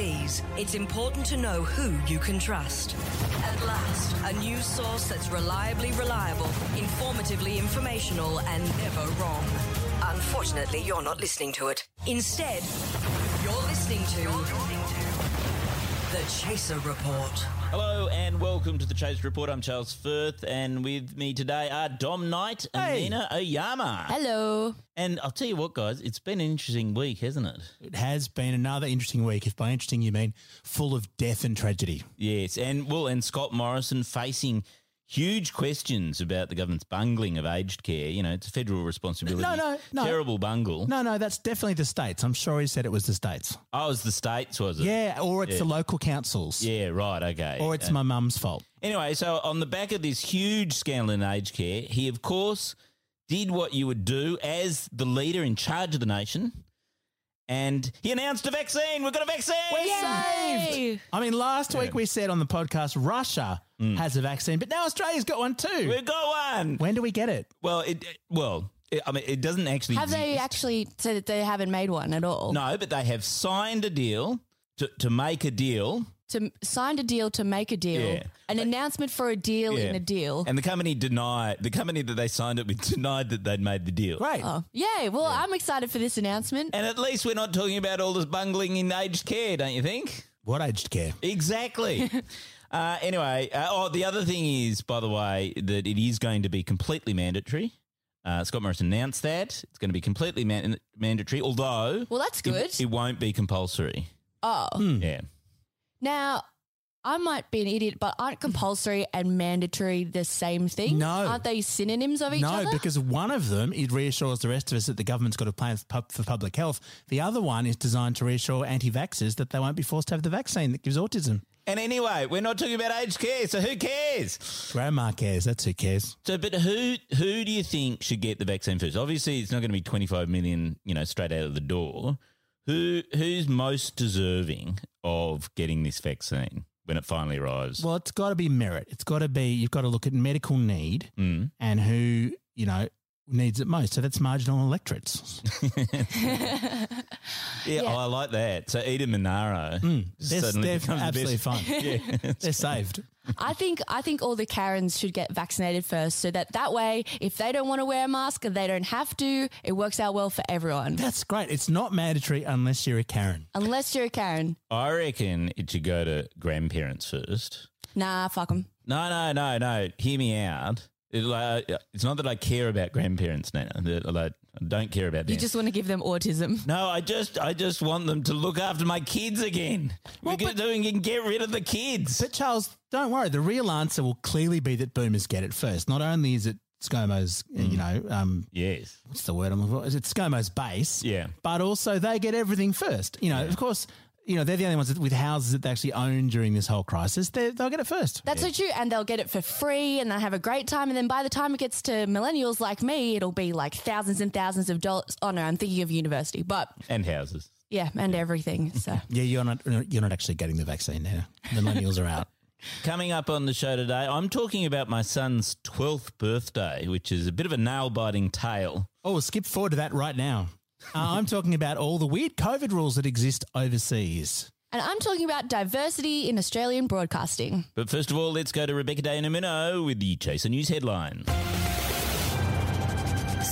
These, it's important to know who you can trust. At last, a news source that's reliably reliable, informatively informational, and never wrong. Unfortunately, you're not listening to it. Instead, you're listening to the Chaser Report. Hello and welcome to the Chaser Report. I'm Charles Firth, and with me today are Dom Knight and Hey. Nina Oyama. Hello. And I'll tell you what, guys, it's been an interesting week, hasn't it? It has been another interesting week. If by interesting you mean full of death and tragedy. Yes, and well, and Scott Morrison facing huge questions about the government's bungling of aged care. You know, it's a federal responsibility. No, no, no. Terrible bungle. No, no, that's definitely the states. I'm sure he said it was the states. Oh, it was the states, was it? Yeah, or it's Yeah. the local councils. Yeah, right, okay. Or it's Uh, my mum's fault. Anyway, so on the back of this huge scandal in aged care, he of course did what you would do as the leader in charge of the nation, and he announced a vaccine. We've got a vaccine. We're Yay! Saved. I mean, last week we said on the podcast Russia Mm. has a vaccine, but now Australia's got one too. We've got one. When do we get it? Well, it well, it, I mean, it doesn't actually Have they actually said that they haven't made one at all? No, but they have signed a deal to to make a deal, To signed a deal to make a deal. Yeah. An announcement for a deal Yeah. in a deal. and the company denied the company that they signed it with denied that they'd made the deal. Right? oh, yay! Well, I'm excited for this announcement. And at least we're not talking about all this bungling in aged care, don't you think? What aged care? Exactly. uh, anyway, uh, oh, the other thing is, by the way, that it is going to be completely mandatory. Uh, Scott Morrison announced that it's going to be completely man- mandatory, although Well, that's good. It, won't be compulsory. oh, Yeah. now I might be an idiot, but aren't compulsory and mandatory the same thing? No. aren't they synonyms of each other? no, other? because one of them it reassures the rest of us that the government's got a plan for, pub- for public health. The other one is designed to reassure anti-vaxxers that they won't be forced to have the vaccine that gives autism. And anyway, we're not talking about aged care, so who cares? Grandma cares. That's who cares. So, but who who do you think should get the vaccine first? Obviously, it's not going to be twenty five million, you know, straight out of the door. Who who's most deserving of getting this vaccine when it finally arrives? Well, it's got to be merit. It's got to be. You've got to look at medical need Mm. and who you know needs it most. So that's marginal electorates. Yeah, Oh, I like that. So Eden Monaro Mm. They're, suddenly they're becomes the absolutely best- fine. Yeah. They're saved. I think I think all the Karens should get vaccinated first, so that that way, if they don't want to wear a mask, they don't have to. It works out well for everyone. That's great. It's not mandatory unless you're a Karen. Unless you're a Karen, I reckon it should go to grandparents first. nah, fuck them. No, no, no, no. Hear me out. It, like, it's not that I care about grandparents now. That I don't care about them. You just want to give them autism. No, I just I just want them to look after my kids again. Well, we can but- do and can get rid of the kids. But Charles, don't worry. The real answer will clearly be that boomers get it first. Not only is it ScoMo's, Mm. you know, um, yes. what's the word I'm looking for? Is it ScoMo's base? Yeah. But also they get everything first. You know, of course, you know, they're the only ones with houses that they actually own during this whole crisis. They, they'll get it first. That's so true, and they'll get it for free, and they'll have a great time. And then by the time it gets to millennials like me, it'll be like thousands and thousands of dollars. Oh no, I'm thinking of university, but And houses. yeah, and everything. So uh, Yeah, you're not you're not actually getting the vaccine now. Millennials are out. Coming up on the show today, I'm talking about my son's 12th birthday, which is a bit of a nail biting tale. Oh, we'll skip forward to that right now. Uh, I'm talking about all the weird COVID rules that exist overseas. And I'm talking about diversity in Australian broadcasting. But first of all, let's go to Rebecca De Unamuno with the Chaser News headline.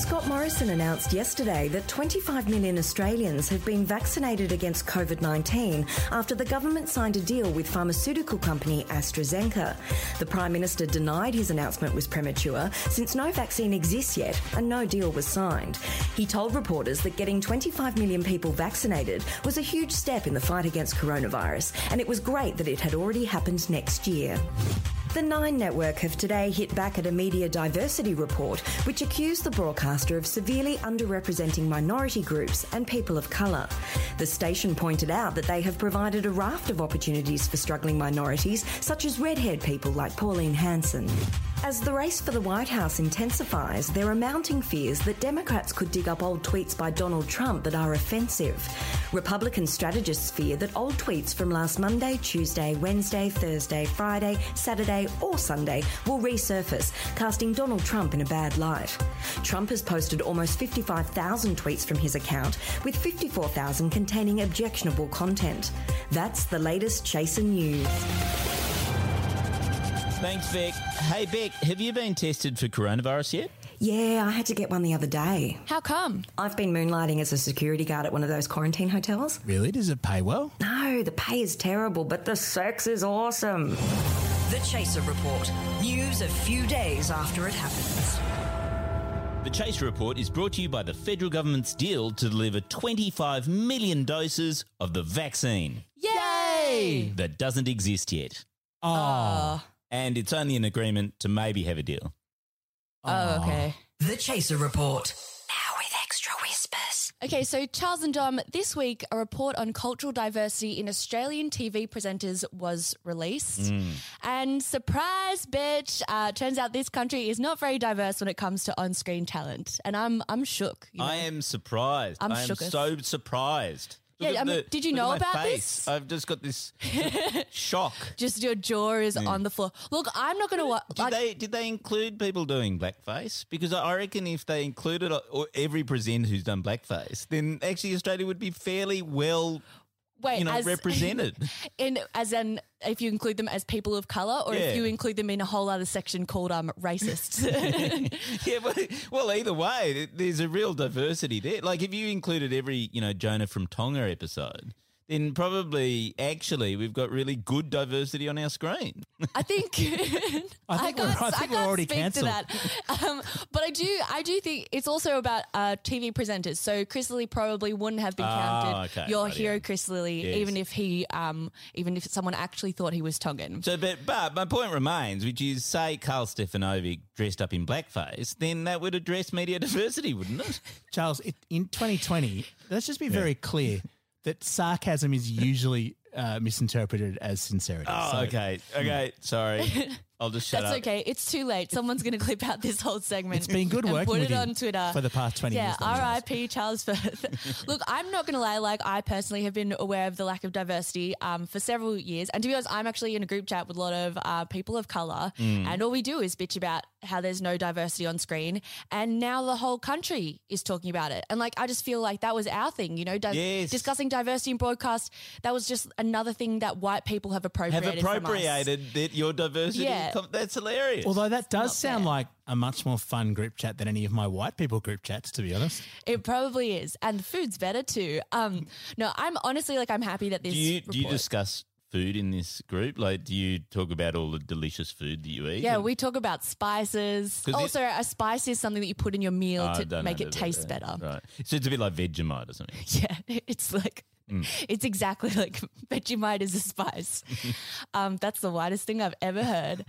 Scott Morrison announced yesterday that 25 million Australians have been vaccinated against COVID 19 after the government signed a deal with pharmaceutical company AstraZeneca. The Prime Minister denied his announcement was premature since no vaccine exists yet and no deal was signed. He told reporters that getting 25 million people vaccinated was a huge step in the fight against coronavirus and it was great that it had already happened next year. The Nine Network have today hit back at a media diversity report which accused the broadcaster of severely underrepresenting minority groups and people of colour. The station pointed out that they have provided a raft of opportunities for struggling minorities, such as red haired people like Pauline Hanson. As the race for the White House intensifies, there are mounting fears that Democrats could dig up old tweets by Donald Trump that are offensive. Republican strategists fear that old tweets from last Monday, Tuesday, Wednesday, Thursday, Friday, Saturday, or Sunday will resurface, casting Donald Trump in a bad light. Trump has posted almost 55,000 tweets from his account, with 54,000 containing objectionable content. That's the latest Chaser News. Thanks, Beck. Hey, Beck, have you been tested for coronavirus yet? Yeah, I had to get one the other day. How come? I've been moonlighting as a security guard at one of those quarantine hotels. Really? Does it pay well? No, the pay is terrible, but the sex is awesome. The Chaser Report. News a few days after it happens. The Chaser Report is brought to you by the federal government's deal to deliver 25 million doses of the vaccine Yay! that doesn't exist yet. Oh. And it's only an agreement to maybe have a deal. Oh, okay. The Chaser Report. Now with extra whispers. Okay, so Charles and Dom, this week a report on cultural diversity in Australian TV presenters was released. And surprise, bitch, uh, turns out this country is not very diverse when it comes to on screen talent. And I'm I'm shook. you I am surprised. I'm I am so surprised. Yeah, I mean, did you know about face. this? I've just got this shock. Just your jaw is on the floor. Look, I'm not going to watch. Did they did they include people doing blackface? Because I reckon if they included uh, every presenter who's done blackface, then actually Australia would be fairly well, Wait, you know, as, represented. in as in if you include them as people of color, or Yeah. if you include them in a whole other section called um racists. yeah, well, well, either way, there's a real diversity there. Like if you included every, you know, Jonah from Tonga episode, then probably actually we've got really good diversity on our screen. I think I think we're- can't, I think we're can't already speak cancelled. to that. Um, but I do, I do think it's also about uh, TV presenters. So Chris Lilley probably wouldn't have been Ah, counted. okay, Your right, hero yeah. Chris Lilley, Yes. even if he, um, even if someone actually thought he was Tongan. So, but but my point remains, which is, say Karl Stefanovic dressed up in blackface, then that would address media diversity, wouldn't it? Charles, it, in 2020, let's just be very clear that sarcasm is usually uh, misinterpreted as sincerity. Oh, So- okay, okay, sorry, I'll just shut That's up. okay. It's too late. Someone's going to clip out this whole segment. It's been good and working Put with it you on Twitter for the past 20 yeah, years. Charles. R.I.P. Charles Firth. Look, I'm not going to lie. Like, I personally have been aware of the lack of diversity um, for several years. And to be honest, I'm actually in a group chat with a lot of uh, people of color, Mm. and all we do is bitch about how there's no diversity on screen. And now the whole country is talking about it. And like, I just feel like that was our thing, you know, di- Yes. discussing diversity in broadcast. That was just another thing that white people have Have appropriated. us. appropriated that your diversity. Yeah. Com- That's hilarious. Although that does sound fair. like a much more fun group chat than any of my white people group chats, to be honest. It probably is, and the food's better too. Um, no, I'm honestly like I'm happy that this. do you do you discuss food in this group? Like, do you talk about all the delicious food that you eat? Yeah, we talk about spices. 'Cause it- Also, a spice is something that you put in your meal Oh, to don't make know, it taste better. Right. So it's a bit like Vegemite or something. Yeah, it's like Mm. it's exactly like Vegemite is a spice. um, that's the widest thing I've ever heard.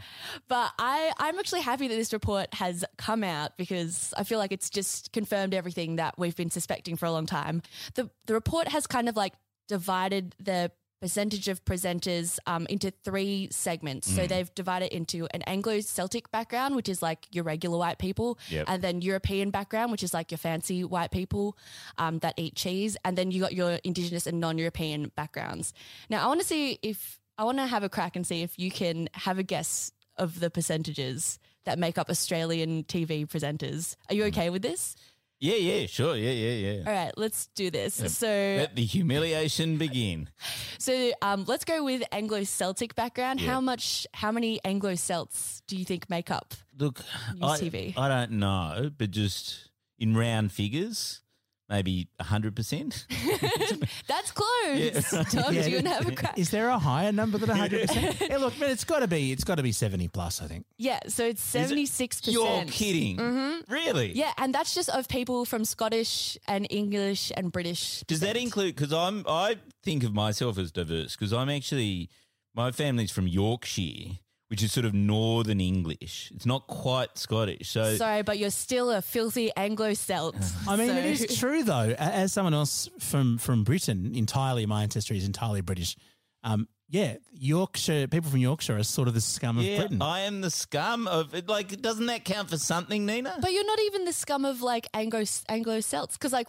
But I, I'm actually happy that this report has come out because I feel like it's just confirmed everything that we've been suspecting for a long time. The the report has kind of like divided the percentage of presenters um, into three segments. Mm. So they've divided into an Anglo Celtic background, which is like your regular white people, Yep. and then European background, which is like your fancy white people um, that eat cheese, and then you got your Indigenous and non-European backgrounds. Now, I want to see if I want to have a crack and see if you can have a guess of the percentages that make up Australian TV presenters. Are you okay with this? Yeah, yeah, sure, yeah, yeah, yeah. All right, let's do this. So, Let the humiliation begin. so um, let's go with Anglo Celtic background. How much? How many Anglo Celts do you think make up? Look, I, TV. I don't know, but just in round figures, maybe hundred percent. That's close. Tom, Yeah. do you want to have a crack? Is there a higher number than 100%? yeah, look, man, it's got to be it's got to be 70 plus, I think. Yeah, so it's seventy six percent. You're kidding, mm-hmm. really? Yeah, and that's just of people from Scottish and English and British. Does that include? Because I'm, I think of myself as diverse because I'm actually, my family's from Yorkshire, which is sort of Northern English. It's not quite Scottish. So Sorry, but you're still a filthy Anglo Celt. I mean, it So- is true though. A- As someone else from from Britain, entirely my ancestry is entirely British. Um, yeah, Yorkshire people from Yorkshire are sort of the scum of yeah, Britain. I am the scum of it. Like, doesn't that count for something, Nina? But you're not even the scum of like Anglo Anglo Celts because like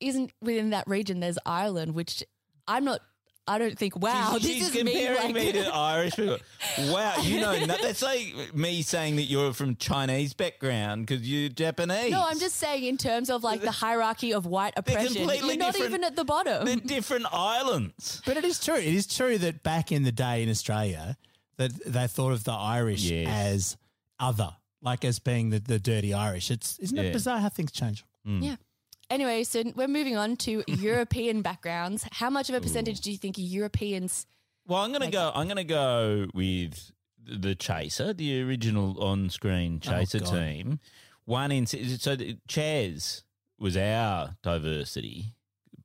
isn't within that region there's Ireland, which I'm not. I don't think. Wow, she's, this she's is me. comparing Like, me to Irish people. Wow, you know that's like me saying that you're from Chinese background because you're Japanese. no, I'm just saying in terms of like the hierarchy of white oppression. You're not even at the bottom. They're different islands. But it is true. It is true that back in the day in Australia, that they thought of the Irish Yes. as other, like as being the, the dirty Irish. It's isn't Yeah. it bizarre how things change? Mm. Yeah. Anyway, so we're moving on to European backgrounds. How much of a percentage do you think Europeans? Well, I'm gonna Like- go. I'm gonna go with the Chaser, the original on-screen oh, Chaser God. team. One in so the- Chas was our diversity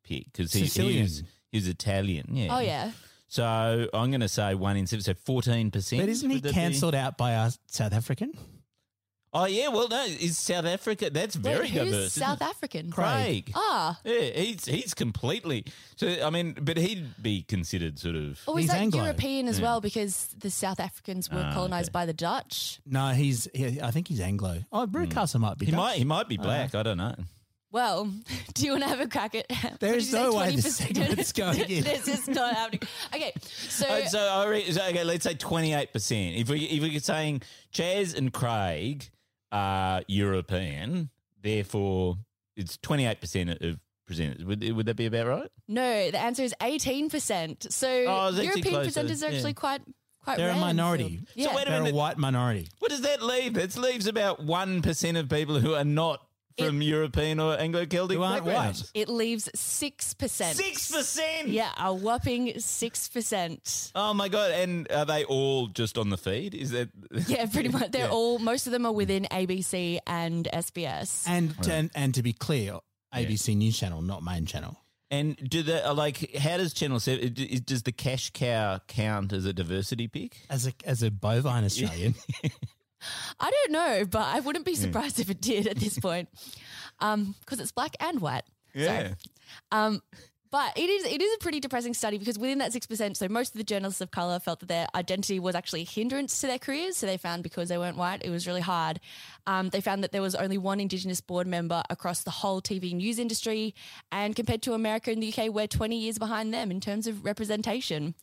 pick because he, he was he was Italian. Yeah. Oh yeah, So I'm going to say one in seven, so 14%. But isn't he Would that be- cancelled out by our South African? Oh, yeah. Well, no, is South Africa, that's very Wait, who's diverse. isn't South it? African? Craig. Ah, Yeah, he's he's completely. So I mean, but he'd be considered sort of. or was He's that Anglo. European as well because the South Africans were Ah, colonized okay. by the Dutch? No, he's. He, I think he's Anglo. Oh, Reucassel might be. He Dutch. might he might be black. I don't know. Well, do you want to have a crack at? There what is no way this 20%? segment's going in. this is not happening. Okay, so Uh, so I re- so, okay, let's say twenty eight percent. If we if we're saying Chas and Craig are European, therefore it's twenty eight percent of presenters. Would would that be about right? no, the answer is eighteen percent. So Oh, European closer, presenters are yeah. actually quite quite. They're a rare in the minority. So Yeah. wait a They're a white minority. What does that leave? That leaves about one percent of people who are not from European or Anglo Celtic Who aren't backgrounds. white. It leaves six percent. Six percent. Yeah, a whopping six percent. Oh my god! And are they all just on the feed? Is that? Yeah, pretty much. They're Yeah. all. Most of them are within ABC and SBS. And and, and to be clear, ABC News Channel, not main channel. And do the uh, like? How does Channel Seven? Does the cash cow count as a diversity pick? As a as a bovine Australian, I don't know, but I wouldn't be surprised if it did at this point, because it's black and white. Sorry. Um, but it is it is a pretty depressing study because within that six percent, so most of the journalists of color felt that their identity was actually a hindrance to their careers. So they found because they weren't white, it was really hard. Um, they found that there was only one Indigenous board member across the whole TV news industry, and compared to America and the UK, we're twenty years behind them in terms of representation.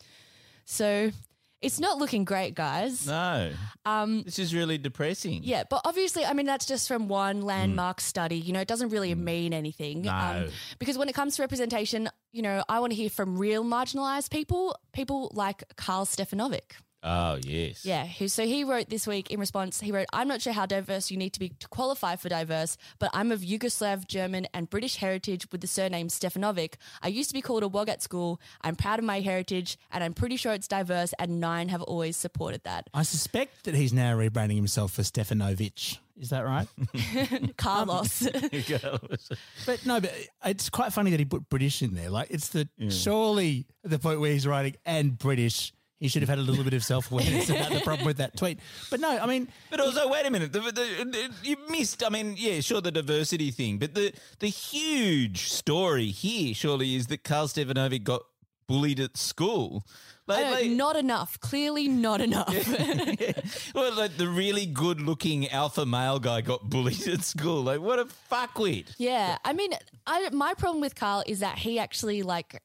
So it's not looking great, guys. No. Um, this is really depressing. Yeah, but obviously, I mean, that's just from one landmark study. You know, it doesn't really mean anything. Um, No. because when it comes to representation, you know, I want to hear from real marginalized people, people like Karl Stefanovic. Oh yes. Yeah. Who, so he wrote this week in response, he wrote, I'm not sure how diverse you need to be to qualify for diverse, but I'm of Yugoslav, German, and British heritage with the surname Stefanovic. I used to be called a wog at school. I'm proud of my heritage, and I'm pretty sure it's diverse, and nine have always supported that. I suspect that he's now rebranding himself for Stefanovic. Is that right? Carlos. but no, but it's quite funny that he put British in there. Like it's the surely the point where he's writing and British. He should have had a little bit of self awareness about the problem with that tweet. But no, I mean, But also, wait a minute. The, the, the, you missed. I mean, yeah, sure, the diversity thing, but the the huge story here surely is that Karl Stefanovic got bullied at school. Like, know, like- not enough. Clearly, not enough. well, like the really good-looking alpha male guy got bullied at school. Like, what a fuckwit. yeah, I mean, I, my problem with Carl is that he actually like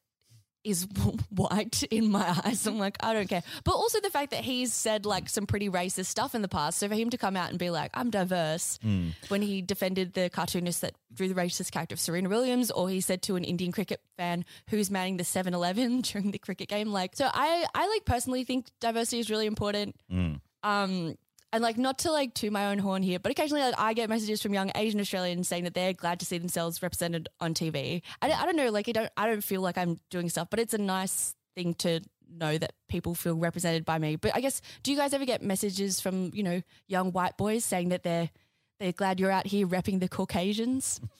is white in my eyes. I'm like, I don't care. But also the fact that he's said like some pretty racist stuff in the past. So for him to come out and be like, I'm diverse, when he defended the cartoonist that drew the racist character of Serena Williams, or he said to an Indian cricket fan who's manning the 7-Eleven during the cricket game, like, so I, I like personally think diversity is really important. um and like not to like to my own horn here, but occasionally like I get messages from young Asian Australians saying that they're glad to see themselves represented on TV. I, I don't know, like I don't I don't feel like I'm doing stuff, but it's a nice thing to know that people feel represented by me. But I guess do you guys ever get messages from you know young white boys saying that they're they're glad you're out here repping the Caucasians.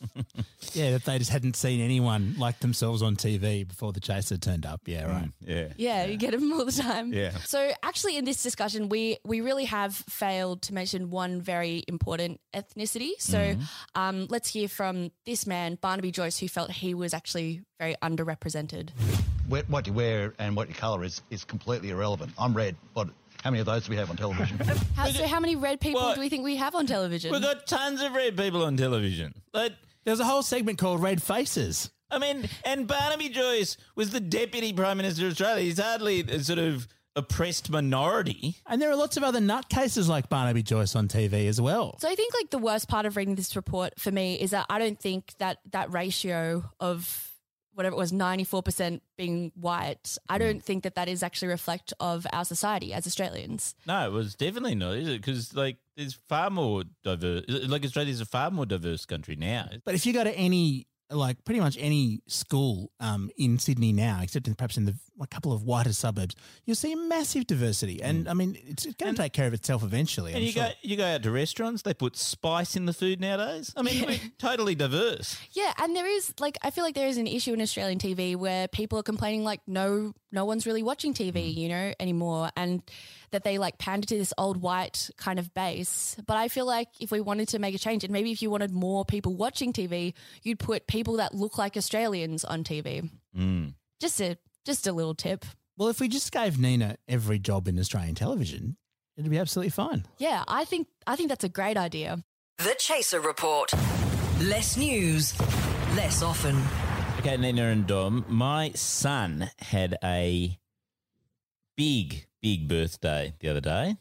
Yeah, that they just hadn't seen anyone like themselves on TV before the chaser turned up. Yeah, right. Yeah. Yeah, you get them all the time. Yeah. So actually, in this discussion, we we really have failed to mention one very important ethnicity. So Mm-hmm. um, let's hear from this man, Barnaby Joyce, who felt he was actually very underrepresented. What what you wear and what your colour is is completely irrelevant. I'm red. What? How many of those do we have on television? How, so, how many red people Well, do we think we have on television? We've got tons of red people on television. But There's a whole segment called Red Faces. I mean, and Barnaby Joyce was the deputy prime minister of Australia. He's hardly a sort of oppressed minority. And there are lots of other nutcases like Barnaby Joyce on TV as well. So I think like the worst part of reading this report for me is that I don't think that that ratio of whatever it was 94% being white I don't think that that is actually reflect of our society as Australians. No, it was definitely not, is it? Because like there's far more diverse. Like Australia's a far more diverse country now. But if you go to any, like pretty much any school um, in Sydney now, except in, perhaps in the a couple of whiter suburbs, you'll see massive diversity. And I mean, it's going to take care of itself eventually. And I'm you sure. go you go out to restaurants, they put spice in the food nowadays. I mean, we're totally diverse. Yeah, and there is like I feel like there is an issue in Australian TV where people are complaining like no no one's really watching TV, you know, anymore and that they like pander to this old white kind of base. But I feel like if we wanted to make a change and maybe if you wanted more people watching TV, you'd put people that look like Australians on TV. Mm. Just a just a little tip. well, if we just gave Nina every job in Australian television, it'd be absolutely fine. Yeah, I think I think that's a great idea. The Chaser Report. Less news, less often. Okay, Nina and Dom, my son had a big, big birthday the other day.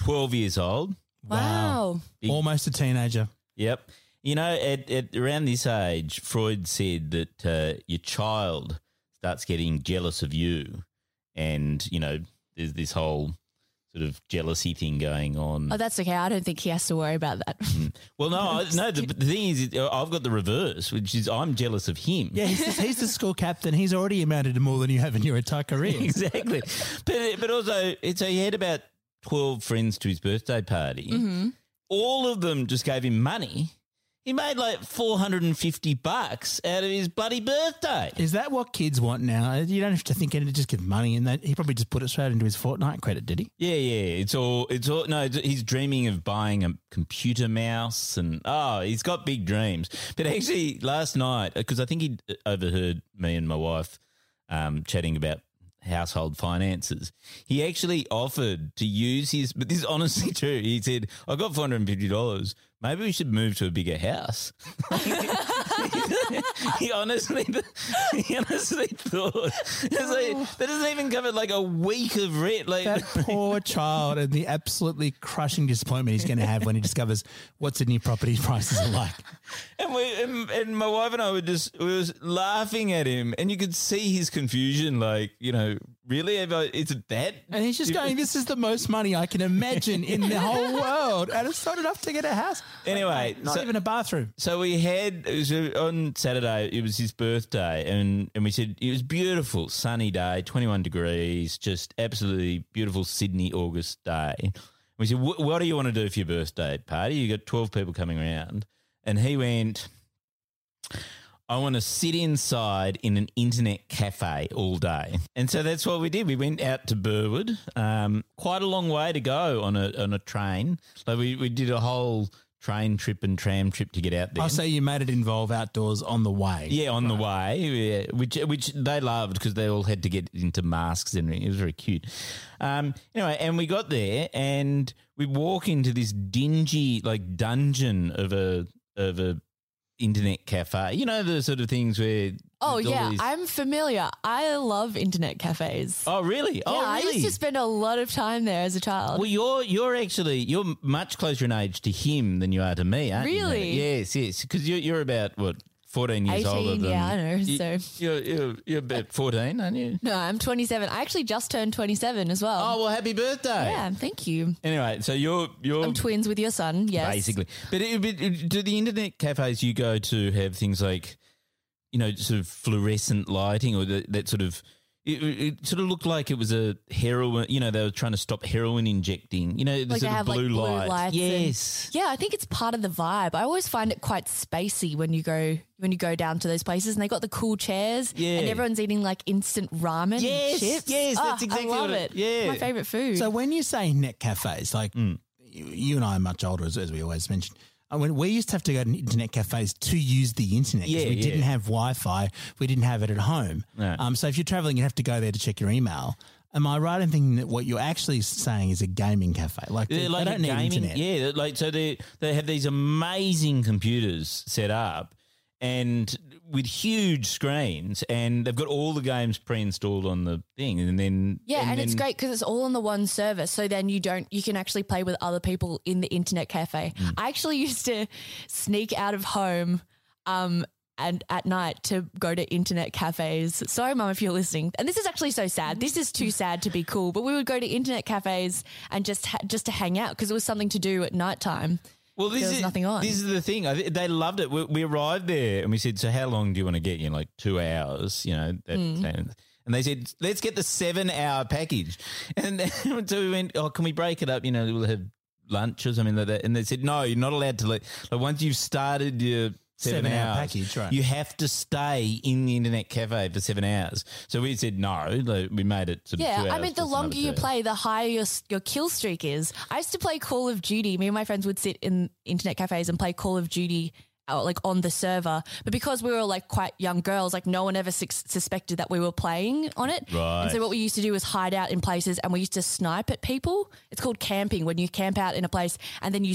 12 years old. Wow. Big- Almost a teenager. Yep. You know, at, at around this age, Freud said that uh, your child starts getting jealous of you. And, you know, there's this whole sort of jealousy thing going on. Oh, that's okay. I don't think he has to worry about that. well, no, I, no. The, the thing is, I've got the reverse, which is I'm jealous of him. Yeah, he's, he's the school captain. He's already amounted to more than you have in your entire career. exactly. But but also, so he had about twelve friends to his birthday party. Mm-hmm. All of them just gave him money. He made like 450 bucks out of his bloody birthday. Is that what kids want now? You don't have to think anything, just give money and that. He probably just put it straight into his Fortnite credit, did he? Yeah, yeah. It's all, it's all, no, he's dreaming of buying a computer mouse and, oh, he's got big dreams. But actually, last night, uh, because I think he uh, overheard me and my wife um, chatting about household finances. He actually offered to use his, but this is honestly true. He said, I got $450, Maybe we should move to a bigger house." he honestly, he honestly thought it's like, oh. that doesn't even cover like a week of rent. Like That poor child and the absolutely crushing disappointment he's going to have when he discovers what Sydney property prices are like. And we and, and my wife and I were just we was laughing at him, and you could see his confusion. Like, you know, really, Have I- is it that? And he's just going, This is the most money I can imagine in the whole world. And it's not enough to get a house. Anyway, Not so, even a bathroom. so we had it was uh, on Saturday. It was his birthday, and and we said it was beautiful, sunny day, twenty one degrees, just absolutely beautiful Sydney August day. We said, "What do you want to do for your birthday party? You got twelve people coming around," and he went. I want to sit inside in an internet cafe all day. And so that's what we did. We went out to Burwood, um, quite a long way to go on a on a train. Like we, we did a whole train trip and tram trip to get out there. I'll say you made it involve outdoors on the way. yeah, on the way, yeah, which which they loved because they all had to get into masks and. It was very cute. Um, anyway, and we got there and we walk into this dingy like dungeon of a of a internet cafe. You know the sort of things where Oh yeah, these- I'm familiar. I love internet cafes. Oh really? yeah, oh I used to spend a lot of time there as a child. well, you're you're actually you're much closer in age to him than you are to me, aren't you? Really? Yes, yes. Because you're you're about what fourteen years older 18, than yeah, I know, You, so- you're, you're you're about fourteen, aren't you? no, I'm 27. I actually just turned 27 as well. Oh well, happy birthday! yeah, thank you. Anyway, so you're you're I'm twins with your son. Yes, basically, but, it, it- do the internet cafes you go to have things like, you know, sort of fluorescent lighting or the, that sort of, It, it sort of looked like it was a heroin. You know, they were trying to stop heroin injecting. You know, the Like they sort have of blue like blue light. lights. and- yes. yeah, I think it's part of the vibe. I always find it quite spacey when you go when you go down to those places and they got the cool chairs Yeah. and everyone's eating like instant ramen Yes, and chips. yes, that's Ah, exactly I love what it- it. yeah. My favorite food. So when you say net cafes, like Hmm. you, you and I are much older, as, as we always mention. Uh, When we used to have to go to internet cafes to use the internet because Yeah, we yeah. didn't have Wi-Fi, we didn't have it at home. No. Um, so if you're traveling, you have to go there to check your email. Am I right in thinking that what you're actually saying is a gaming cafe? Like, They're like they don't need gaming, internet. yeah. Like so, they they have these amazing computers set up, and with huge screens, and they've got all the games pre-installed on the thing, and then yeah, and, it's then- great because it's all on the one server. So then you don't, you can actually play with other people in the internet cafe. Mm. I actually used to sneak out of home, um, and at night to go to internet cafes. Sorry, mum, if you're listening. And this is actually so sad. This is too sad to be cool. But we would go to internet cafes and just ha- just to hang out because it was something to do at nighttime. Well, this is nothing on. This is the thing. I, they loved it. We, we arrived there and we said, "So how long do you want to get?" You know, like two hours. You know, that, Hmm. and they said, "Let's get the seven-hour package." And then, so we went, "Oh, can we break it up? You know, we'll have lunch or something like that." And they said, "No, you're not allowed to. Like, like once you've started your." Seven, Seven-hour hours. package, right. You have to stay in the internet cafe for seven hours. So we said no. Like, we made it. Sort of Yeah, two I mean, the longer you two play, the higher your your kill streak is. I used to play Call of Duty. Me and my friends would sit in internet cafes and play Call of Duty. uh, Like on the server, but because we were like quite young girls, like no one ever sus- suspected that we were playing on it. Right. And so what we used to do was hide out in places, and we used to snipe at people. It's called camping when you camp out in a place and then you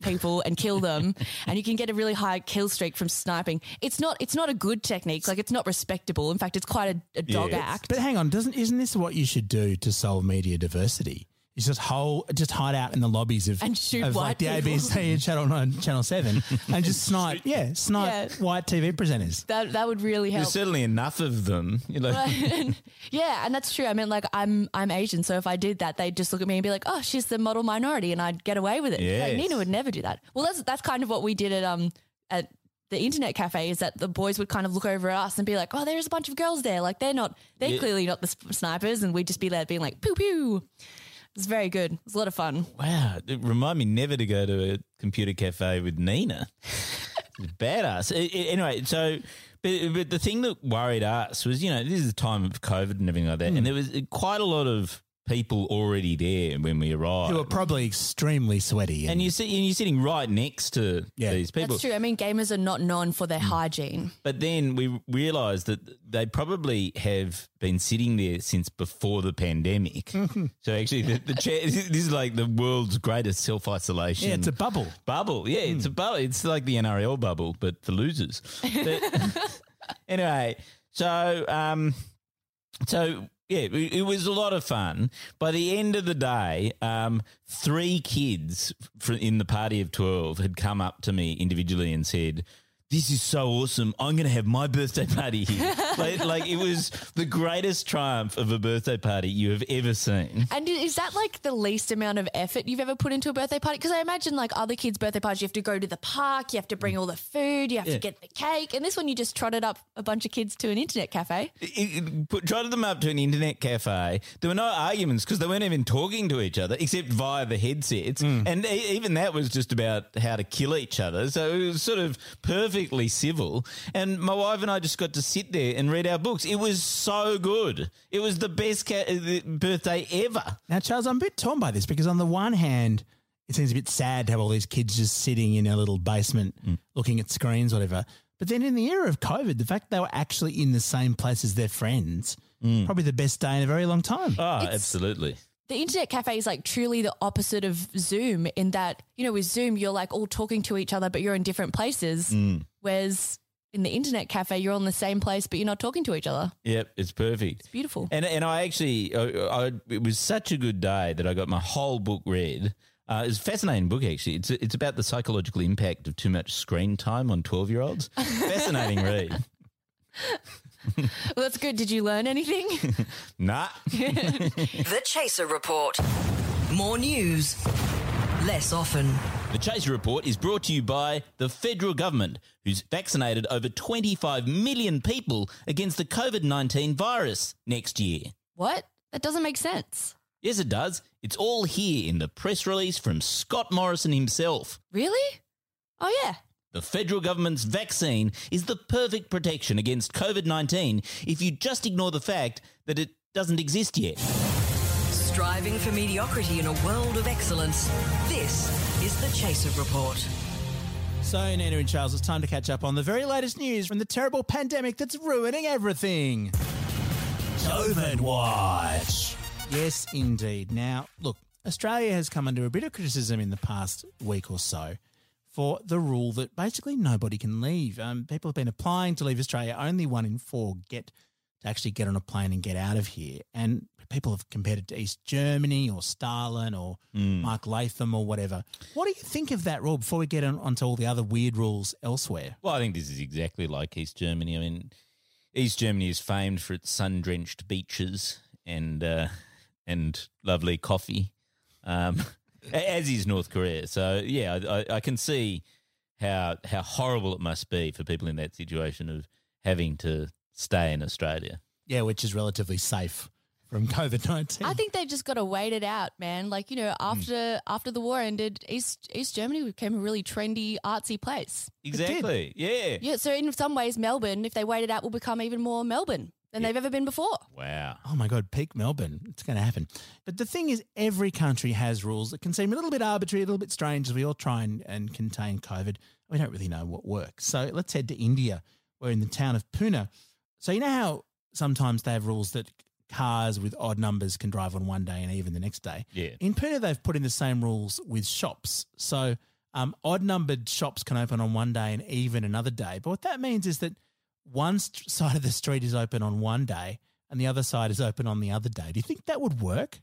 people and kill them. And you can get a really high kill streak from sniping. It's not it's not a good technique. Like it's not respectable. In fact it's quite a, a dog Yes. act. But hang on, doesn't isn't this what you should do to solve media diversity? Is just hold, just hide out in the lobbies of And shoot of white like the people. ABC and Channel Nine, Channel Seven, and just snipe, yeah, snipe Yeah. white TV presenters. that that would really help There's certainly enough of them. You know, yeah and that's true i mean like i'm i'm asian so if i did that they'd just look at me and be like oh she's the model minority and i'd get away with it like nina would never do that well that's that's kind of what we did at um at the internet cafe is that the boys would kind of look over at us and be like, "Oh, there's a bunch of girls there. Like they're not, they're Yeah. clearly not the snipers." And we'd just be there being like, "Pew pew." It's very good. It's a lot of fun. Wow, it remind me never to go to a computer cafe with Nina. It's badass. A- a- Anyway, so but, but the thing that worried us was, you know, this is the time of COVID and everything like that, and hmm. there was quite a lot of people already there when we arrived. Who are probably extremely sweaty. and you see, and you're sitting right next to Yeah. these people. That's true. I mean, gamers are not known for their hygiene. But then we realised that they probably have been sitting there since before the pandemic. so actually, the, the chair, this is like the world's greatest self isolation. yeah, it's a bubble. bubble. Yeah, it's a bubble. It's like the NRL bubble, but for losers. But anyway, so um, so yeah, it, was a lot of fun. By the end of the day, um, three kids in the party of twelve had come up to me individually and said. This is so awesome. I'm going to have my birthday party here. like, like it was the greatest triumph of a birthday party you have ever seen. And is that like the least amount of effort you've ever put into a birthday party? Because I imagine like other kids' birthday parties, you have to go to the park, you have to bring all the food, you have Yeah. to get the cake. And this one, you just trotted up a bunch of kids to an internet cafe. it, it put, trotted them up to an internet cafe. There were no arguments because they weren't even talking to each other except via the headsets. Mm. And e- even that was just about how to kill each other. So it was sort of perfectly civil. And my wife and I just got to sit there and read our books. It was so good. It was the best ca- uh, birthday ever. Now, Charles, I'm a bit torn by this because on the one hand, it seems a bit sad to have all these kids just sitting in a little basement looking at screens, whatever. But then in the era of COVID, the fact they were actually in the same place as their friends, probably the best day in a very long time. Oh, It's- absolutely. the internet cafe is like truly the opposite of Zoom in that, you know, with Zoom, you're like all talking to each other, but you're in different places. Mm. Whereas in the internet cafe, you're all in the same place, but you're not talking to each other. Yep, it's perfect. It's beautiful. And and I actually, I, I, it was such a good day that I got my whole book read. Uh, it's a fascinating book, actually. It's it's about the psychological impact of too much screen time on twelve year olds. Fascinating read. Well, that's good. Did you learn anything? Nah. The Chaser Report. More news, less often. The Chaser Report is brought to you by the federal government, who's vaccinated over 25 million people against the COVID 19 virus next year. what? That doesn't make sense. Yes, it does. It's all here in the press release from Scott Morrison himself. Really? Oh, yeah. The federal government's vaccine is the perfect protection against COVID 19 if you just ignore the fact that it doesn't exist yet. Striving for mediocrity in a world of excellence. This is the Chaser Report. So, Nina and Charles, it's time to catch up on the very latest news from the terrible pandemic that's ruining everything. COVID Watch. Yes, indeed. Now, look, Australia has come under a bit of criticism in the past week or so for the rule that basically nobody can leave. Um, people have been applying to leave Australia. Only one in four get to actually get on a plane and get out of here. And people have compared it to East Germany or Stalin or Mark Latham or whatever. What do you think of that rule before we get on, onto all the other weird rules elsewhere? Well, I think this is exactly like East Germany. I mean, East Germany is famed for its sun drenched beaches and uh, and lovely coffee, um, as is North Korea. So, yeah, I, I can see how how horrible it must be for people in that situation of having to stay in Australia. Yeah, which is relatively safe from COVID 19. I think they've just got to wait it out, man. Like you know, after after the war ended, East East Germany became a really trendy, artsy place. Exactly. Yeah. Yeah, so in some ways, Melbourne, if they wait it out, will become even more Melbourne than they've ever been before. Wow. Oh my God, peak Melbourne. It's going to happen. But the thing is, every country has rules that can seem a little bit arbitrary, a little bit strange as we all try and, and contain COVID. We don't really know what works. So let's head to India. We're in the town of Pune. So, you know how sometimes they have rules that cars with odd numbers can drive on one day and even the next day? Yeah. In Pune, they've put in the same rules with shops. So, um, odd numbered shops can open on one day and even another day. But what that means is that one st- side of the street is open on one day and the other side is open on the other day. Do you think that would work?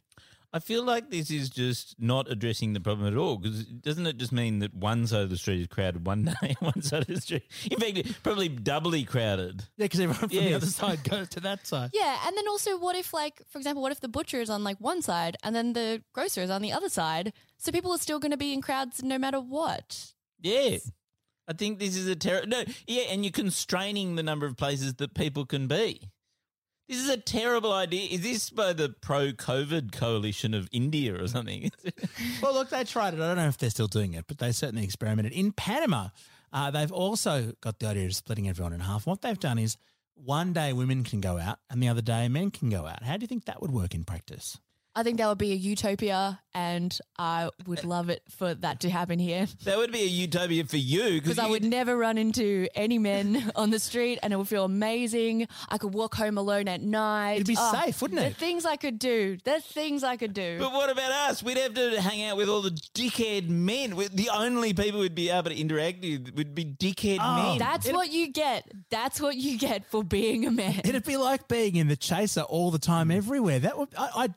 I feel like this is just not addressing the problem at all because doesn't it just mean that one side of the street is crowded one day, one side of the street, in fact, probably doubly crowded. Yeah, because everyone from the other side goes to that side. Yeah, and then also, what if, like, for example, what if the butcher is on like one side and then the grocer is on the other side? So people are still going to be in crowds no matter what. Yeah. I think this is a terrible. No, yeah, and you're constraining the number of places that people can be. This is a terrible idea. Is this by the pro COVID coalition of India or something? Well, look, they tried it. I don't know if they're still doing it, but they certainly experimented. In Panama, uh, they've also got the idea of splitting everyone in half. What they've done is one day women can go out and the other day men can go out. How do you think that would work in practice? I think that would be a utopia, and I would love it for that to happen here that would be a utopia for you because I would never run into any men on the street, and it would feel amazing. I could walk home alone at night. It'd be Oh, safe, wouldn't it? The things I could do. The things I could do. But what about us? We'd have to hang out with all the dickhead men. We- The only people we'd be able to interact with would be dickhead ah. men. That's what you get. That's what you get for being a man. It'd be like being in the chaser all the time, hmm. everywhere. That would I, I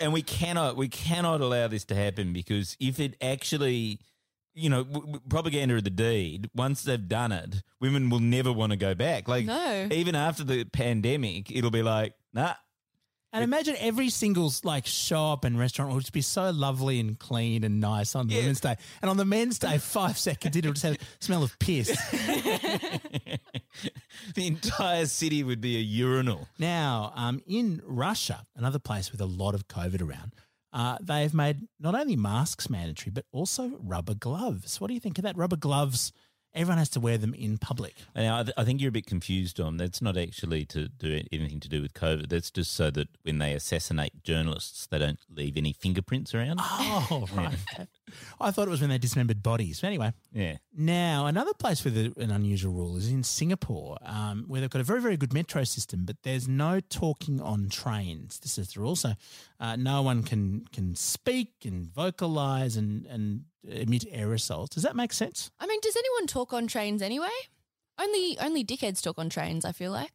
and we cannot we cannot allow this to happen because if it actually you know w- w- propaganda of the deed once they've done it women will never want to go back like No. even after the pandemic it'll be like nah And imagine every single like shop and restaurant would just be so lovely and clean and nice on the Yeah. Women's Day, and on the Men's Day, five seconds it'll just have a smell of piss. the entire city would be a urinal now, um, in Russia, another place with a lot of COVID around, uh, they've made not only masks mandatory but also rubber gloves. What do you think of that? Rubber gloves. Everyone has to wear them in public. now I, th- I think you're a bit confused on that's not actually to do anything to do with covid that's just so that when they assassinate journalists they don't leave any fingerprints around Oh, right. I thought it was when they dismembered bodies. But anyway, Yeah. now another place with an unusual rule is in Singapore, um, where they've got a very very good metro system, but there's no talking on trains. This is the rule. So uh, no one can can speak and vocalize and and emit aerosols. Does that make sense? I mean, does anyone talk on trains anyway? Only only dickheads talk on trains. I feel like.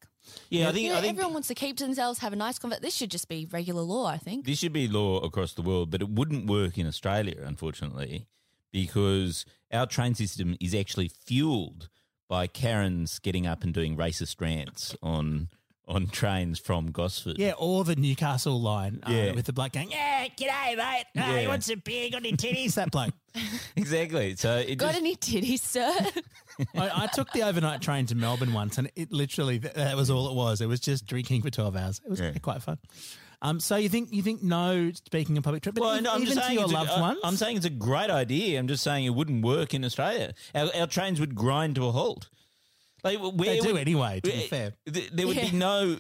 Yeah, I think You know, I think everyone wants to keep to themselves, have a nice conversation. This should just be regular law. I think. This should be law across the world, but it wouldn't work in Australia, unfortunately, because our train system is actually fueled by Karens getting up and doing racist rants on on trains from Gosford. Yeah, or the Newcastle line uh, with the bloke going, "Yeah, g'day, mate. Oh, Yeah. you want some beer? Got any titties?" that bloke. exactly. So it Got just, any titties, sir? I, I took the overnight train to Melbourne once, and it literally that, that was all it was. It was just drinking for twelve hours. It was Yeah. quite fun. Um, so you think you think no speaking in public transport, but well, no, I'm even just to saying your it's a- loved ones. I'm saying it's a great idea. I'm just saying it wouldn't work in Australia. Our, our trains would grind to a halt. Like where they do would- anyway. To be fair, th- There would Yeah. be no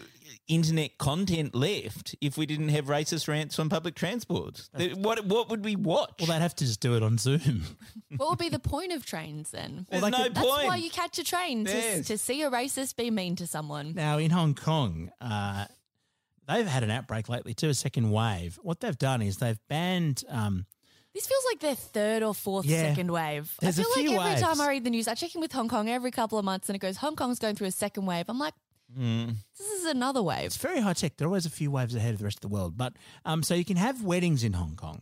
internet content left if we didn't have racist rants on public transport. What what would we watch? well, they'd have to just do it on Zoom. what would be the point of trains then? There's no could- That's why you catch a train to, to see a racist be mean to someone. Now in Hong Kong, uh, they've had an outbreak lately too, a second wave. What they've done is they've banned. Um, This feels like their third or fourth Yeah. second wave. There's I a feel few like every waves. time I read the news, I check in with Hong Kong every couple of months and it goes, Hong Kong's going through a second wave. I'm like, Mm. this is another wave. It's very high tech. They're always a few waves ahead of the rest of the world. But um, so you can have weddings in Hong Kong,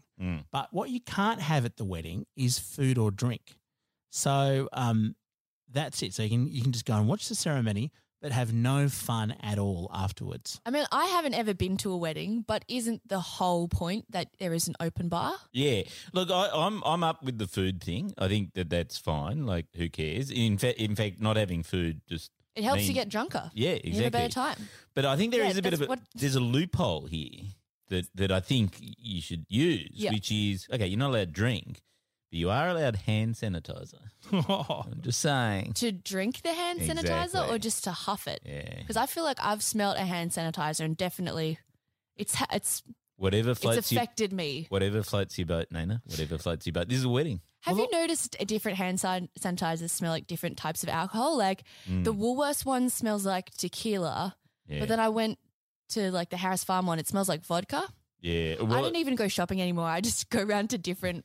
but what you can't have at the wedding is food or drink. So um, that's it. So you can you can just go and watch the ceremony, but have no fun at all afterwards. I mean, I haven't ever been to a wedding, but isn't the whole point that there is an open bar? Yeah, look, I, I'm I'm up with the food thing. I think that that's fine. Like, who cares? In fact, in fact, not having food just It helps you get drunker. Yeah, You have a better time. But I think there is Yeah, a bit of a what- there's a loophole here that that I think you should use, Yeah. which is okay. You're not allowed to drink, but you are allowed hand sanitizer. I'm just saying. To drink the hand sanitizer Exactly. or just to huff it? Yeah, Because I feel like I've smelt a hand sanitizer and definitely it's it's whatever floats you. affected me. Whatever floats your boat, Nana. Whatever floats your boat. This is a wedding. Have you noticed a different hand san- sanitizers smell like different types of alcohol? Like the Woolworths one smells like tequila, Mm. Yeah, but then I went to like the Harris Farm one. It smells like vodka. yeah. I don't even go shopping anymore. I just go around to different,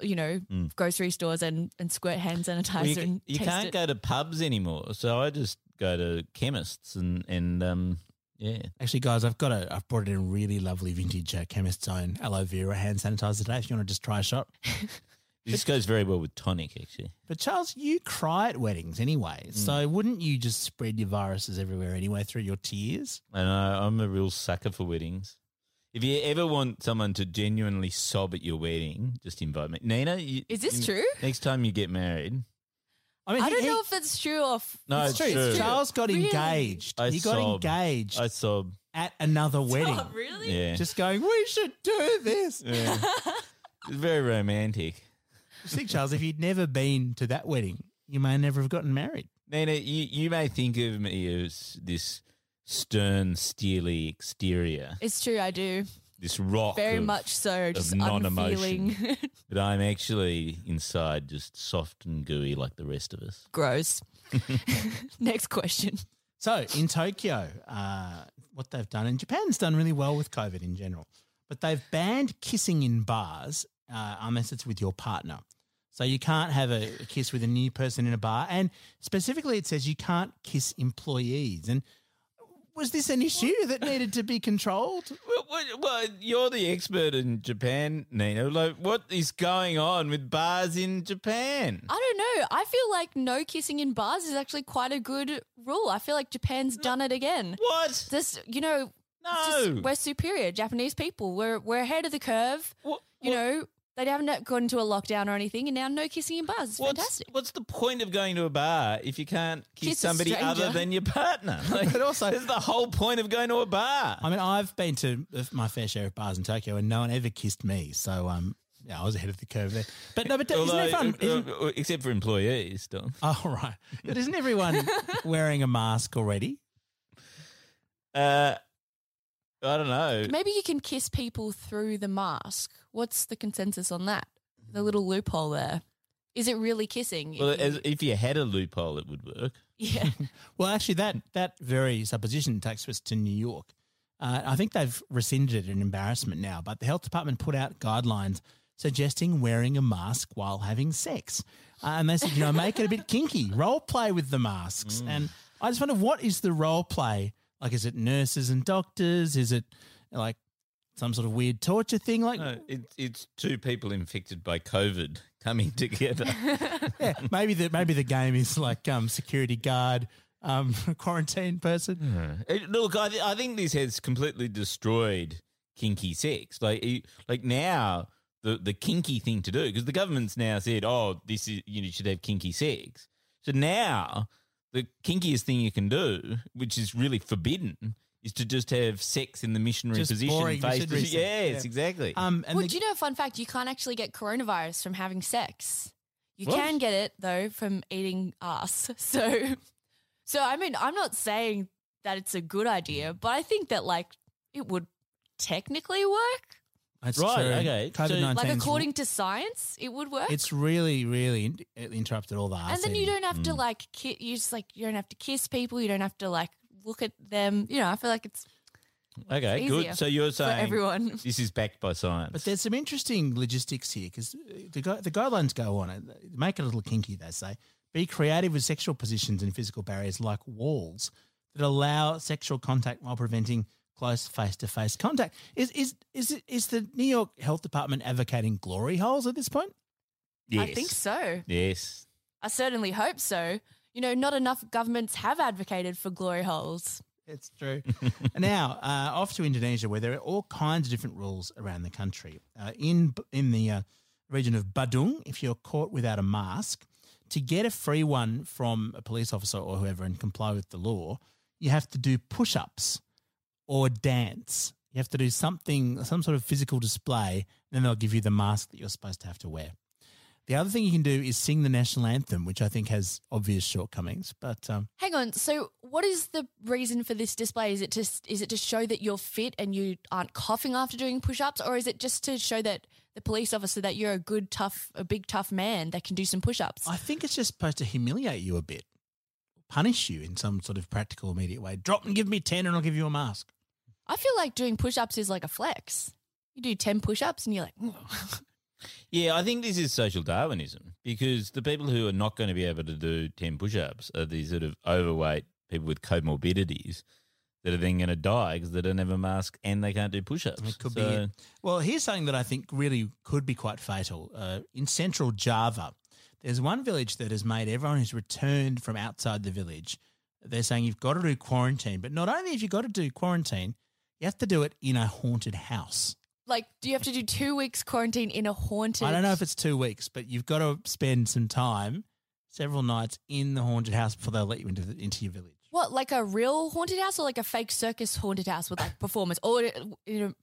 you know, grocery stores and, and squirt hand sanitizer well, you, and you taste can't it. go to pubs anymore, so I just go to chemists and and um yeah. Actually, guys, I've got a I've brought in really lovely vintage uh, chemist's own aloe vera hand sanitizer today. If you want to just try a shot. This goes very well with tonic, actually. But Charles, you cry at weddings anyway, Mm. so wouldn't you just spread your viruses everywhere anyway through your tears? I know I'm a real sucker for weddings. If you ever want someone to genuinely sob at your wedding, just invite me. Nina, you, Is this you- true? Next time you get married, I mean, I he- don't he- know if it's true or if No, it's it's true. Charles got Really? engaged. I he got sob. engaged I sob. at another wedding. Oh, really? Yeah, Just going, we should do this. yeah. it's very romantic. You see, Charles, if you'd never been to that wedding, you may never have gotten married. Nina, you, you may think of me as this stern, steely exterior, It's true, I do. this rock, Very of- much so. Just non-emotion. but I'm actually inside just soft and gooey like the rest of us. Gross. Next question. So in Tokyo, uh, what they've done, and Japan's done really well with COVID in general, but they've banned kissing in bars uh, unless it's with your partner. So you can't have a a kiss with a new person in a bar, and specifically it says you can't kiss employees. And was this an issue that needed to be controlled? Well, well, well, you're the expert in Japan, Nina. Like, what is going on with bars in Japan? I don't know. I feel like no kissing in bars is actually quite a good rule. I feel like Japan's done it again. What? This, you know, it's just- No. we're superior. Japanese people, we're we're ahead of the curve. What- You what- know, they haven't gone into a lockdown or anything, and now no kissing in bars. It's What's, fantastic. what's the point of going to a bar if you can't kiss, Kiss somebody other than your partner? Like, But also- that's the whole point of going to a bar. I mean, I've been to my fair share of bars in Tokyo, and no one ever kissed me. So, um, yeah, I was ahead of the curve there. But no, but isn't it fun? uh, Isn't- uh, except for employees, still. Oh right. But isn't everyone wearing a mask already? Uh, I don't know. Maybe you can kiss people through the mask. What's the consensus on that? the little loophole there. Is it really kissing? Well, If you- as, if you had a loophole, it would work. yeah. Well, actually, that that very supposition takes us to New York. Uh, I think they've rescinded it in embarrassment now, but the health department put out guidelines suggesting wearing a mask while having sex, uh, and they said, you know, make it a bit kinky, role play with the masks. And I just wonder, what is the role play? Like, is it nurses and doctors? Is it like some sort of weird torture thing? Like, No, it, it's two people infected by COVID coming together. yeah, maybe the maybe the game is like um, security guard, um, quarantine person. Uh, Look, I, th- I think this has completely destroyed kinky sex. Like, you- like now, the the kinky thing to do because the government's now said, "Oh, this is you, know, you should have kinky sex." So now, the kinkiest thing you can do, which is really forbidden, is to just have sex in the missionary Just position. boring face to- missionary sex, yes, yeah. exactly. Um, and well, the- do you know, a fun fact, you can't actually get coronavirus from having sex. You What? can get it though from eating ass. So, so I mean, I'm not saying that it's a good idea, but I think that like it would technically work. That's Right, true. okay. COVID nineteen. Like according to science, it would work. it's really, really in- it interrupted all the and then you don't have Mm. to like ki- you just like you don't have to kiss people. You don't have to like look at them. You know, I feel like it's okay, easier good. So you're saying everyone. this is backed by science. But there's some interesting logistics here because the, gu- the guidelines go on it. Make it a little kinky, they say. Be creative with sexual positions and physical barriers like walls that allow sexual contact while preventing close face to face contact. Is is is it, is the New York Health Department advocating glory holes at this point? yes. I think so. Yes. I certainly hope so. You know, not enough governments have advocated for glory holes. It's true. now, uh, off to Indonesia, where there are all kinds of different rules around the country. Uh, in in the uh, region of Badung, if you're caught without a mask, to get a free one from a police officer or whoever and comply with the law, you have to do push-ups or dance. You have to do something, some sort of physical display, and then they'll give you the mask that you're supposed to have to wear. The other thing you can do is sing the national anthem, which I think has obvious shortcomings. But um, Hang on. So, what is the reason for this display? Is it just is it to show that you're fit and you aren't coughing after doing push-ups, or is it just to show that the police officer that you're a good, tough, a big, tough man that can do some push-ups? I think it's just supposed to humiliate you a bit, punish you in some sort of practical, immediate way. Drop and give me 10 and I'll give you a mask. I feel like doing push-ups is like a flex. You do ten push-ups and you're like, "Mm." Yeah, I think this is social Darwinism because the people who are not going to be able to do 10 push ups are these sort of overweight people with comorbidities that are then going to die because they don't have a mask and they can't do push ups. It could be it. Well, here's something that I think really could be quite fatal. Uh, in central Java, there's one village that has made everyone who's returned from outside the village, they're saying you've got to do quarantine. But not only have you got to do quarantine, you have to do it in a haunted house. like, do you have to do two weeks quarantine in a haunted? I don't know if it's two weeks, but you've got to spend some time, several nights in the haunted house before they'll let you into the, into your village. What, like a real haunted house or like a fake circus haunted house with like performers or uh, in a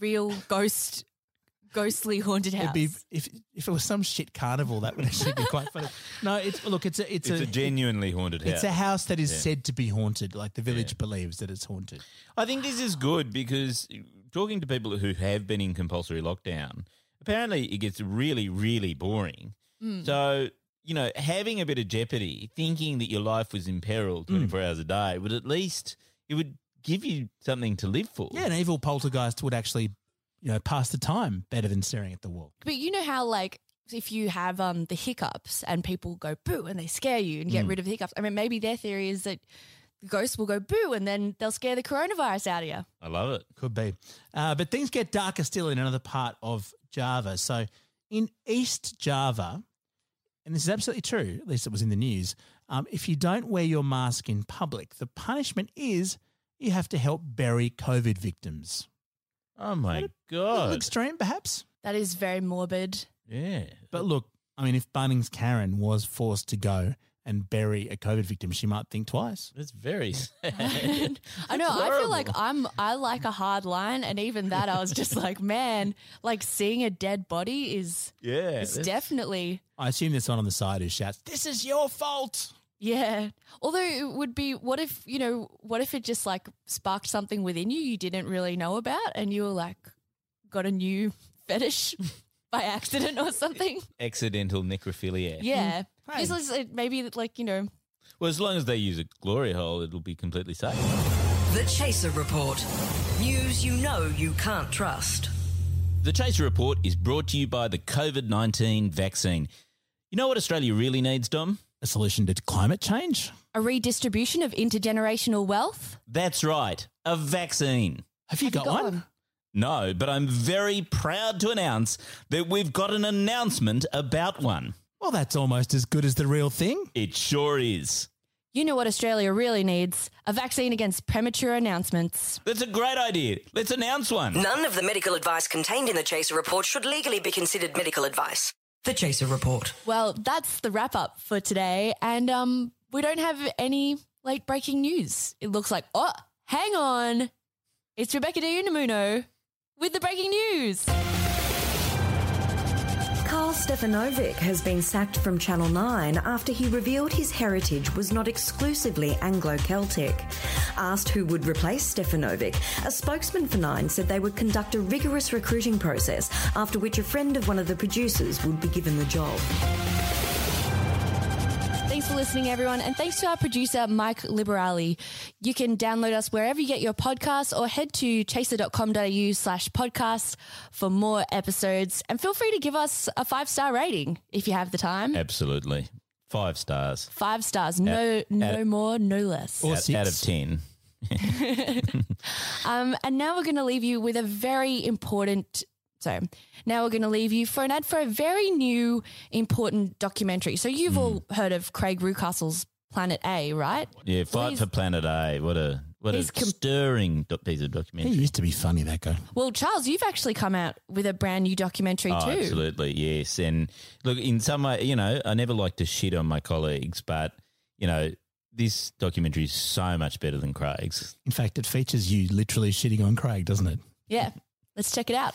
real ghost, ghostly haunted house? It'd be if if it was some shit carnival, that would actually be quite funny. No, it's look, it's a it's, It's, a, genuinely haunted house. it's a house that is Yeah. said to be haunted. Like the village believes that it's haunted. I think this is good because talking to people who have been in compulsory lockdown, apparently it gets really, really boring. Mm. So, you know, having a bit of jeopardy, thinking that your life was in peril mm. 24 hours a day, would at least, it would give you something to live for. Yeah, an evil poltergeist would actually, you know, pass the time better than staring at the wall. But you know how like if you have um the hiccups and people go boo and they scare you and get rid of the hiccups. I mean, maybe their theory is that the ghosts will go boo and then they'll scare the coronavirus out of you. I love it. Could be. Uh, but things get darker still in another part of Java. So in East Java, and this is absolutely true, at least it was in the news, um, if you don't wear your mask in public, the punishment is you have to help bury COVID victims. Oh my A little God. extreme, perhaps. That is very morbid. yeah. But look, I mean, if Bunnings Karen was forced to go and bury a COVID victim, she might think twice. It's very sad. I know. I feel like I'm. I like a hard line, and even that, I was just like, man, like seeing a dead body is. yeah. It's that's- definitely. I assume there's one on the side who shouts, This is your fault. Yeah. Although it would be, what if, you know, what if it just like sparked something within you you didn't really know about and you were like, got a new fetish by accident or something. Accidental necrophilia. Yeah. Hey. This is uh, maybe like, you know, Well, as long as they use a glory hole, it'll be completely safe. The Chaser Report. News you know you can't trust. The Chaser Report is brought to you by the COVID 19 vaccine. You know what Australia really needs, Dom? A solution to climate change? a redistribution of intergenerational wealth. That's right, a vaccine. Have you got, one? No, but I'm very proud to announce that we've got an announcement about one. Well, that's almost as good as the real thing. It sure is. You know what Australia really needs? A vaccine against premature announcements. That's a great idea. Let's announce one. None of the medical advice contained in the Chaser Report should legally be considered medical advice. The Chaser Report. Well, that's the wrap up for today. And um, we don't have any late breaking news. It looks like, oh, hang on. It's Rebecca De Unamuno with the breaking news. Karl Stefanovic has been sacked from Channel 9 after he revealed his heritage was not exclusively Anglo Celtic. Asked who would replace Stefanovic, a spokesman for Nine said they would conduct a rigorous recruiting process, after which a friend of one of the producers would be given the job. Thanks for listening, everyone. And thanks to our producer, Mike Liberali. You can download us wherever you get your podcasts or head to chaser.com.au slash podcast for more episodes. And feel free to give us a five star rating if you have the time. Absolutely. Five stars Five stars, no, no at- more, no less. Or out, six. out of 10. Um, and now we're going to leave you with a very important. So now we're going to leave you for an ad for a very new, important documentary. So you've hmm. all heard of Craig Reucassel's Planet A, right? Yeah, Fight he's- for Planet A. What a what a com- stirring do- piece of documentary. He documentary. used to be funny, that guy. Well, Charles, you've actually come out with a brand new documentary Oh, too. absolutely, yes. And look, in some way, you know, I never like to shit on my colleagues, but you know, this documentary is so much better than Craig's. In fact, it features you literally shitting on Craig, doesn't it? Yeah, let's check it out.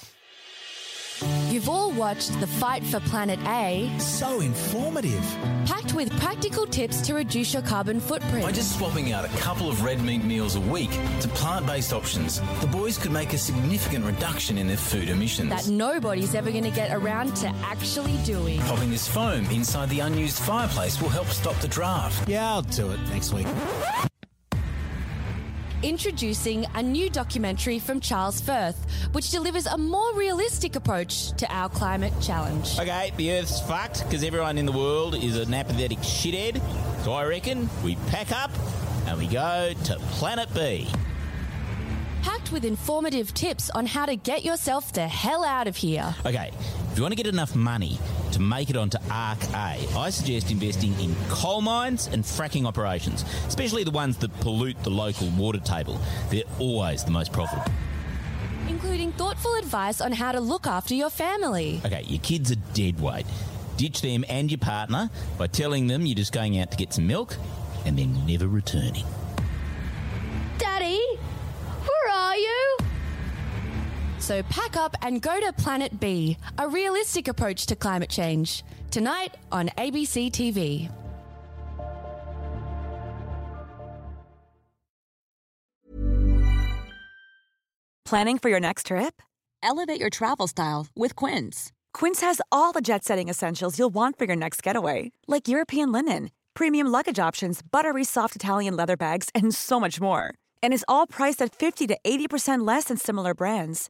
You've all watched The Fight for Planet A, So informative. packed with practical tips to reduce your carbon footprint. By just swapping out a couple of red meat meals a week to plant based options, the boys could make a significant reduction in their food emissions. that nobody's ever going to get around to actually doing. Popping this foam inside the unused fireplace will help stop the draft. Yeah, I'll do it next week. Introducing a new documentary from Charles Firth, which delivers a more realistic approach to our climate challenge. Okay, the Earth's fucked because everyone in the world is an apathetic shithead. So I reckon we pack up and we go to Planet B. Packed with informative tips on how to get yourself the hell out of here. Okay, if you want to get enough money to make it onto Arc A, I suggest investing in coal mines and fracking operations, especially the ones that pollute the local water table. They're always the most profitable. including thoughtful advice on how to look after your family. Okay, your kids are dead weight. Ditch them and your partner by telling them you're just going out to get some milk and then never returning. So pack up and go to Planet B, a realistic approach to climate change. Tonight on ABC TV. Planning for your next trip? Elevate your travel style with Quince. Quince has all the jet setting essentials you'll want for your next getaway, like European linen, premium luggage options, buttery soft Italian leather bags, and so much more. And is all priced at 50 to 80% less than similar brands.